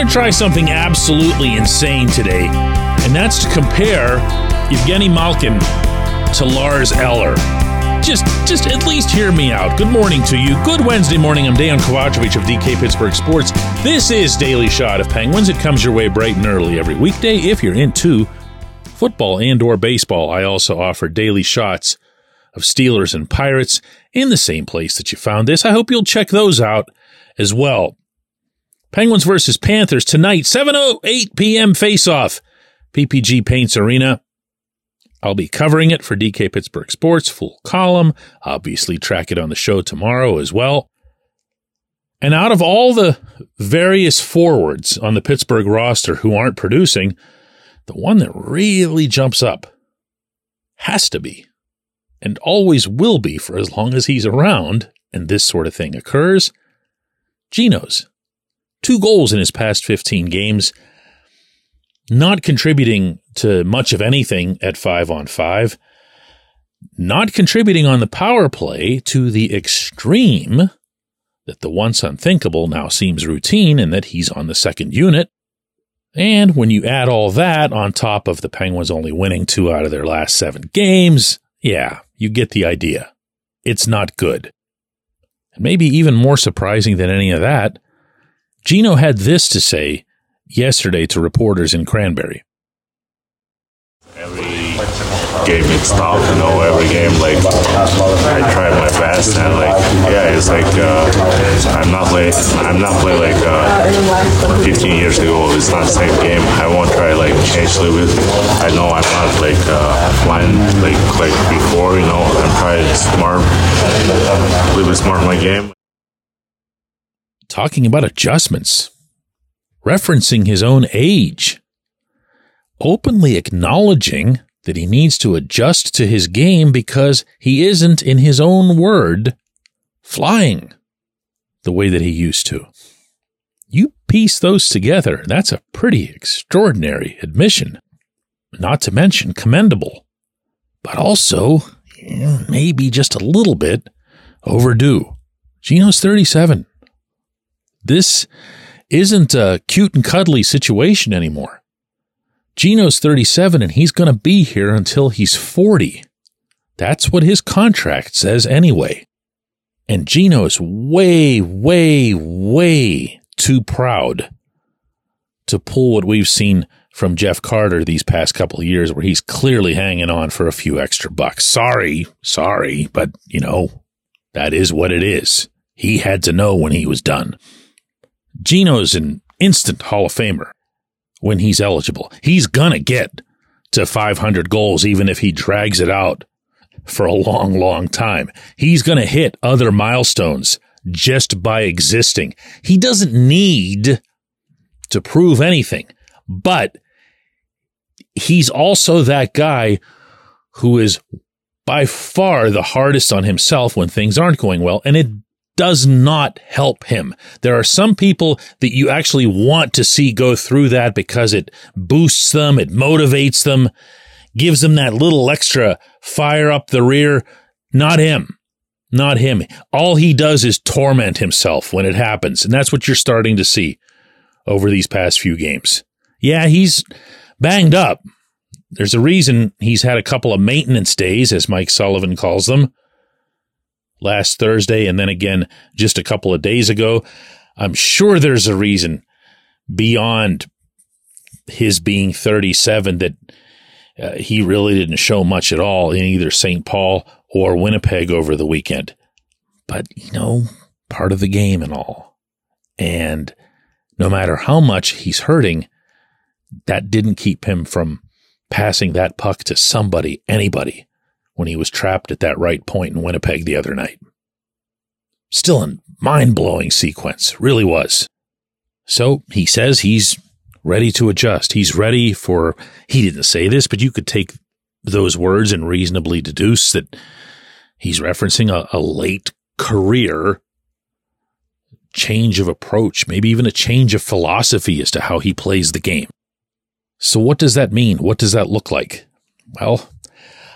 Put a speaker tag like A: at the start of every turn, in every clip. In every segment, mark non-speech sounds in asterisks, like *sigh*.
A: going to try something absolutely insane today, and that's to compare Evgeni Malkin to Lars Eller. Just, just at least hear me out. Good morning to you. Good Wednesday morning. I'm Dejan Kovacevic of DK Pittsburgh Sports. This is Daily Shot of Penguins. It comes your way bright and early every weekday if you're into football and or baseball. I also offer daily shots of Steelers and Pirates in the same place that you found this. I hope you'll check those out as well. Penguins versus Panthers tonight, 7:08 p.m. face-off. PPG Paints Arena. I'll be covering it for DK Pittsburgh Sports full column. Obviously track it on the show tomorrow as well. And out of all the various forwards on the Pittsburgh roster who aren't producing, the one that really jumps up has to be and always will be for as long as he's around and this sort of thing occurs. Geno's two goals in his past 15 games, not contributing to much of anything at five on five, not contributing on the power play to the extreme that the once unthinkable now seems routine and that he's on the second unit. And when you add all that on top of the Penguins only winning two out of their last seven games, yeah, you get the idea. It's not good. And maybe even more surprising than any of that, Geno had this to say yesterday to reporters in Cranberry.
B: Every game it's tough, you know, every game like I try my best and like yeah, it's like uh, I'm not like I'm not playing like uh, 15 years ago. It's not the same game. I won't try like change a little. I know I'm not like uh, flying like like before. You know, I'm trying smart, a little bit smart my game.
A: Talking about adjustments, referencing his own age, openly acknowledging that he needs to adjust to his game because he isn't, in his own word, flying the way that he used to. You piece those together, that's a pretty extraordinary admission. Not to mention commendable, but also maybe just a little bit overdue. Geno's 37. This isn't a cute and cuddly situation anymore. Geno's 37 and he's going to be here until he's 40. That's what his contract says anyway. And Geno is way, way, way too proud to pull what we've seen from Jeff Carter these past couple of years, where he's clearly hanging on for a few extra bucks. Sorry, sorry, but you know, that is what it is. He had to know when he was done. Geno's an instant Hall of Famer when he's eligible. He's going to get to 500 goals, even if he drags it out for a long, long time. He's going to hit other milestones just by existing. He doesn't need to prove anything, but he's also that guy who is by far the hardest on himself when things aren't going well, and it does not help him. There are some people that you actually want to see go through that because it boosts them, it motivates them, gives them that little extra fire up the rear. Not him. Not him. All he does is torment himself when it happens. And that's what you're starting to see over these past few games. Yeah, he's banged up. There's a reason he's had a couple of maintenance days, as Mike Sullivan calls them, last Thursday and then again just a couple of days ago. I'm sure there's a reason beyond his being 37 that uh, he really didn't show much at all in either St. Paul or Winnipeg over the weekend. But, you know, part of the game and all. And no matter how much he's hurting, that didn't keep him from passing that puck to somebody, anybody, when he was trapped at that right point in Winnipeg the other night. Still a mind blowing sequence, really was. So he says he's ready to adjust. He's ready for, he didn't say this, but you could take those words and reasonably deduce that he's referencing a, a late career change of approach, maybe even a change of philosophy as to how he plays the game. So, what does that mean? What does that look like? Well,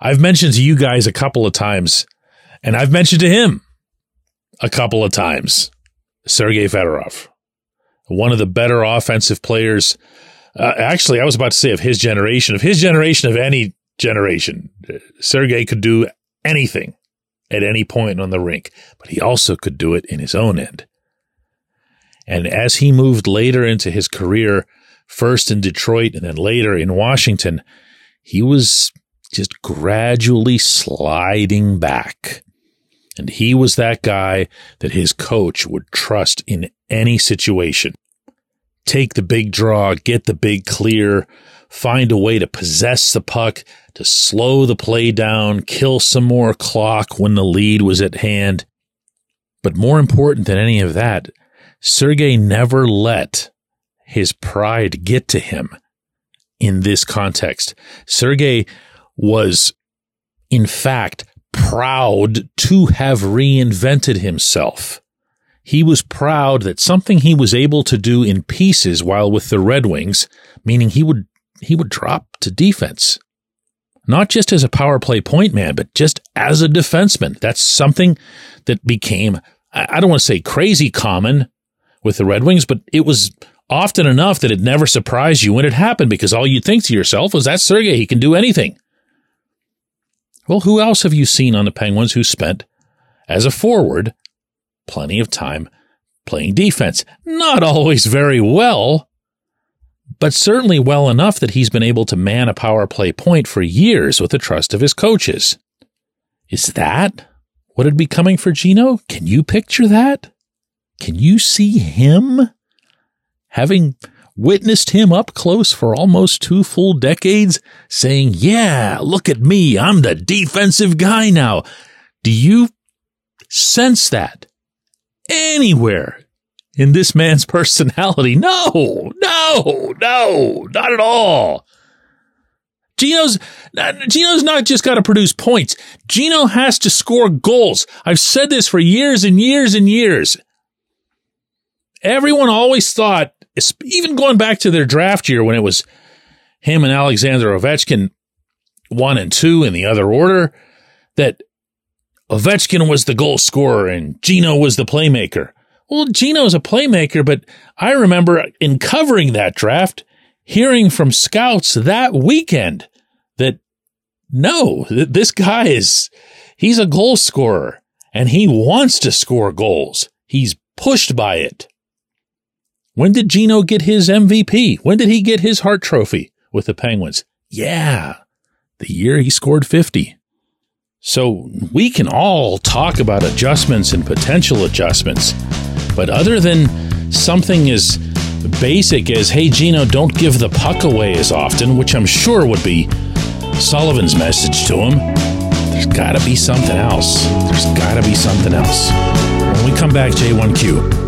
A: I've mentioned to you guys a couple of times, and I've mentioned to him a couple of times Sergei Fedorov, one of the better offensive players. Uh, actually, I was about to say of his generation, of his generation, of any generation. Sergei could do anything at any point on the rink, but he also could do it in his own end. And as he moved later into his career, first in Detroit and then later in Washington, he was just gradually sliding back. And he was that guy that his coach would trust in any situation. Take the big draw, get the big clear, find a way to possess the puck, to slow the play down, kill some more clock when the lead was at hand. But more important than any of that, Sergei never let his pride get to him in this context. Sergei was, in fact, proud to have reinvented himself. He was proud that something he was able to do in pieces while with the Red Wings, meaning he would, he would drop to defense. Not just as a power play point man, but just as a defenseman. That's something that became, I don't want to say crazy common with the Red Wings, but it was often enough that it never surprised you when it happened because all you'd think to yourself was that Sergei. He can do anything. Well, who else have you seen on the Penguins who spent, as a forward, plenty of time playing defense? Not always very well, but certainly well enough that he's been able to man a power play point for years with the trust of his coaches. Is that what would be coming for Geno? Can you picture that? Can you see him having witnessed him up close for almost two full decades, saying, Yeah, look at me. I'm the defensive guy now. Do you sense that anywhere in this man's *laughs* personality? No, no, no, not at all. Geno's Geno's not just got to produce points. Geno has to score goals. I've said this for years and years and years. Everyone always thought even going back to their draft year when it was him and Alexander Ovechkin one and two in the other order, that Ovechkin was the goal scorer and Geno was the playmaker. Well, Geno's a playmaker, but I remember in covering that draft, hearing from scouts that weekend that no, this guy is, he's a goal scorer and he wants to score goals. He's pushed by it. When did Geno get his MVP? When did he get his Hart Trophy with the Penguins? Yeah, the year he scored 50. So we can all talk about adjustments and potential adjustments, but other than something as basic as, hey, Geno, don't give the puck away as often, which I'm sure would be Sullivan's message to him, there's got to be something else. There's got to be something else. When we come back, J1Q.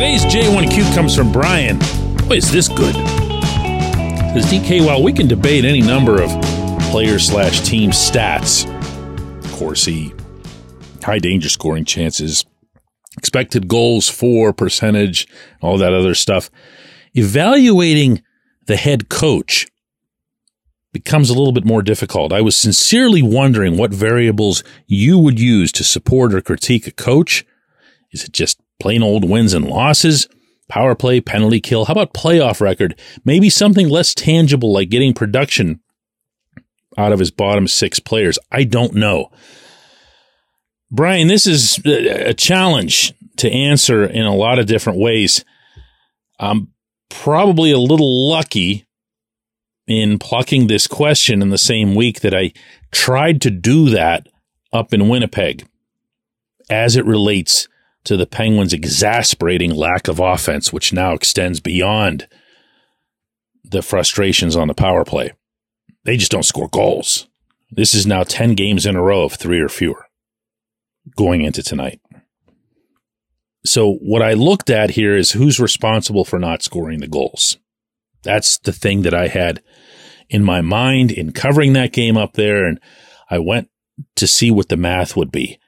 A: Today's J1Q comes from Brian. Boy, is this good. Says DK, while we can debate any number of player slash team stats, Corsi, high danger scoring chances, expected goals for percentage, all that other stuff, evaluating the head coach becomes a little bit more difficult. I was sincerely wondering what variables you would use to support or critique a coach. Is it just plain old wins and losses? Power play, penalty kill? How about playoff record? Maybe something less tangible like getting production out of his bottom six players. I don't know. Brian, this is a challenge to answer in a lot of different ways. I'm probably a little lucky in plucking this question in the same week that I tried to do that up in Winnipeg as it relates to the Penguins' exasperating lack of offense, which now extends beyond the frustrations on the power play. They just don't score goals. This is now 10 games in a row of three or fewer going into tonight. So, what I looked at here is who's responsible for not scoring the goals. That's the thing that I had in my mind in covering that game up there. And I went to see what the math would be.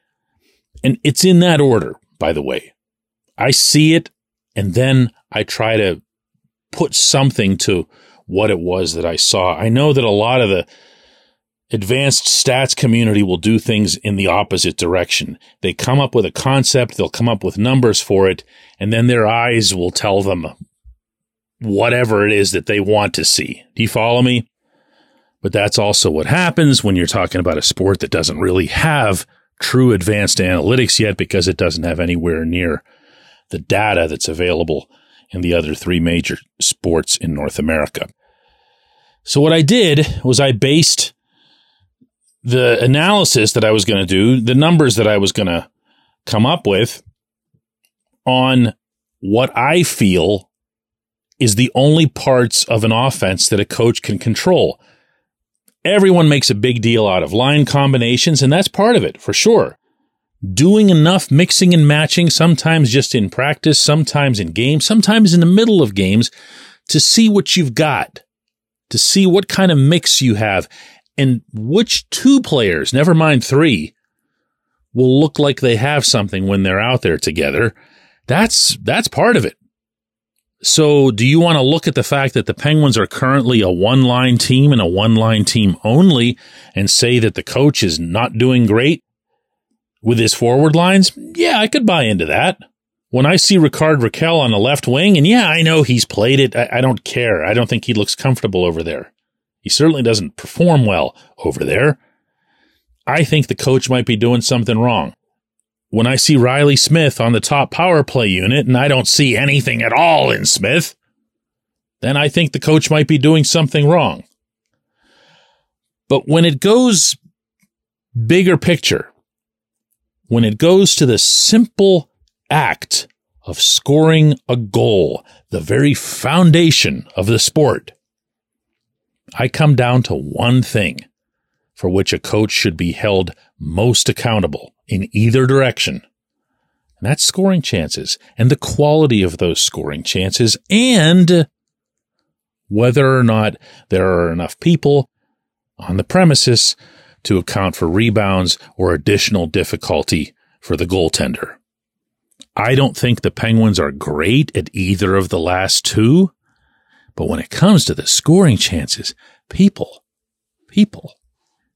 A: And it's in that order by the way. I see it and then I try to put something to what it was that I saw. I know that a lot of the advanced stats community will do things in the opposite direction. They come up with a concept, they'll come up with numbers for it, and then their eyes will tell them whatever it is that they want to see. Do you follow me? But that's also what happens when you're talking about a sport that doesn't really have true advanced analytics yet because it doesn't have anywhere near the data that's available in the other three major sports in North America. So what I did was I based the analysis that I was going to do, the numbers that I was going to come up with on what I feel is the only parts of an offense that a coach can control. Everyone makes a big deal out of line combinations, and that's part of it for sure. Doing enough mixing and matching, sometimes just in practice, sometimes in games, sometimes in the middle of games, to see what you've got, to see what kind of mix you have, and which two players, never mind three, will look like they have something when they're out there together. That's, that's part of it. So, do you want to look at the fact that the Penguins are currently a one line team and a one line team only and say that the coach is not doing great with his forward lines? Yeah, I could buy into that. When I see Rickard Rakell on the left wing, and yeah, I know he's played it, I, I don't care. I don't think he looks comfortable over there. He certainly doesn't perform well over there. I think the coach might be doing something wrong when I see Reilly Smith on the top power play unit and I don't see anything at all in Smith, then I think the coach might be doing something wrong. But when it goes bigger picture, when it goes to the simple act of scoring a goal, the very foundation of the sport, I come down to one thing for which a coach should be held most accountable in either direction. And that's scoring chances and the quality of those scoring chances and whether or not there are enough people on the premises to account for rebounds or additional difficulty for the goaltender. I don't think the Penguins are great at either of the last two, but when it comes to the scoring chances, people, people,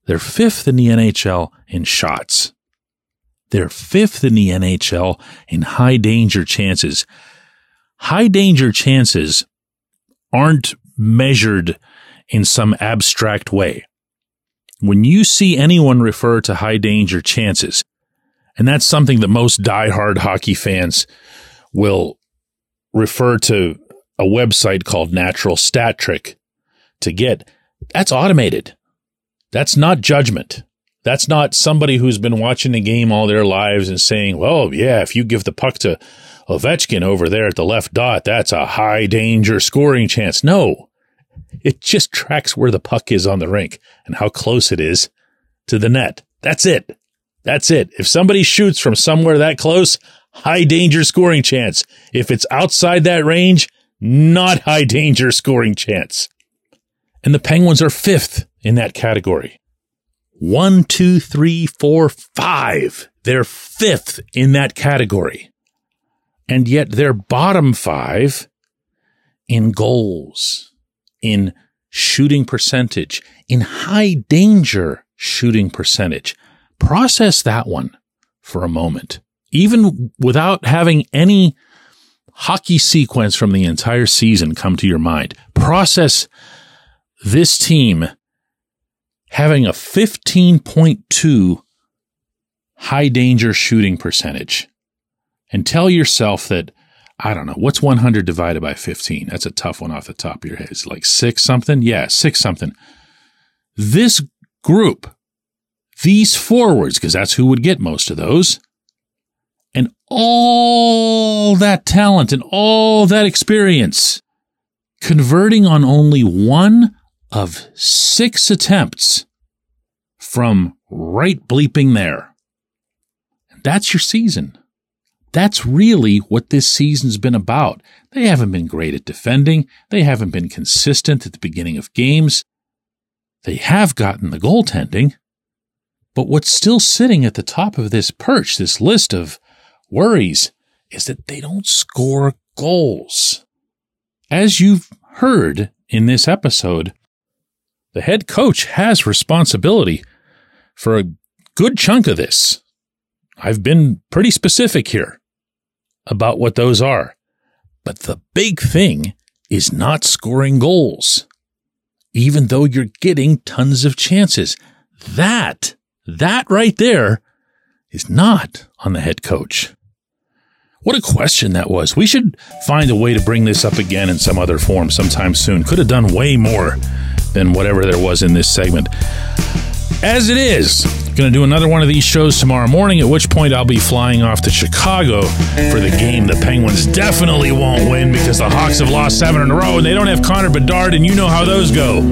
A: they're fifth in the NHL in shots. They're fifth in the NHL in high danger chances. High danger chances aren't measured in some abstract way. when you see anyone refer to high danger chances, and that's something that most diehard hockey fans will refer to a website called Natural Stat Trick to get, that's automated. That's not judgment. That's not somebody who's been watching the game all their lives and saying, well, yeah, if you give the puck to Ovechkin over there at the left dot, that's a high danger scoring chance. No, it just tracks where the puck is on the rink and how close it is to the net. That's it. That's it. If somebody shoots from somewhere that close, high danger scoring chance. If it's outside that range, not high danger scoring chance. And the Penguins are fifth in that category. One, two, three, four, five. They're fifth in that category. And yet they're bottom five in goals, in shooting percentage, in high danger shooting percentage. Process that one for a moment. Even without having any hockey sequence from the entire season come to your mind, process this team having a 15.2 high danger shooting percentage and tell yourself that, I don't know, what's 100 divided by 15? That's a tough one off the top of your head. It's like six something? Yeah, six something. This group, these forwards, because that's who would get most of those, and all that talent and all that experience, converting on only one of six attempts from right bleeping there. That's your season. That's really what this season's been about. They haven't been great at defending. They haven't been consistent at the beginning of games. They have gotten the goaltending. But what's still sitting at the top of this perch, this list of worries, is that they don't score goals. As you've heard in this episode, the head coach has responsibility for a good chunk of this. I've been pretty specific here about what those are. But the big thing is not scoring goals, even though you're getting tons of chances. That, that right there is not on the head coach. What a question that was. We should find a way to bring this up again in some other form sometime soon. Could have done way more than whatever there was in this segment. As it is, going to do another one of these shows tomorrow morning, at which point I'll be flying off to Chicago for the game the Penguins definitely won't win because the Hawks have lost seven in a row and they don't have Connor Bedard, and you know how those go.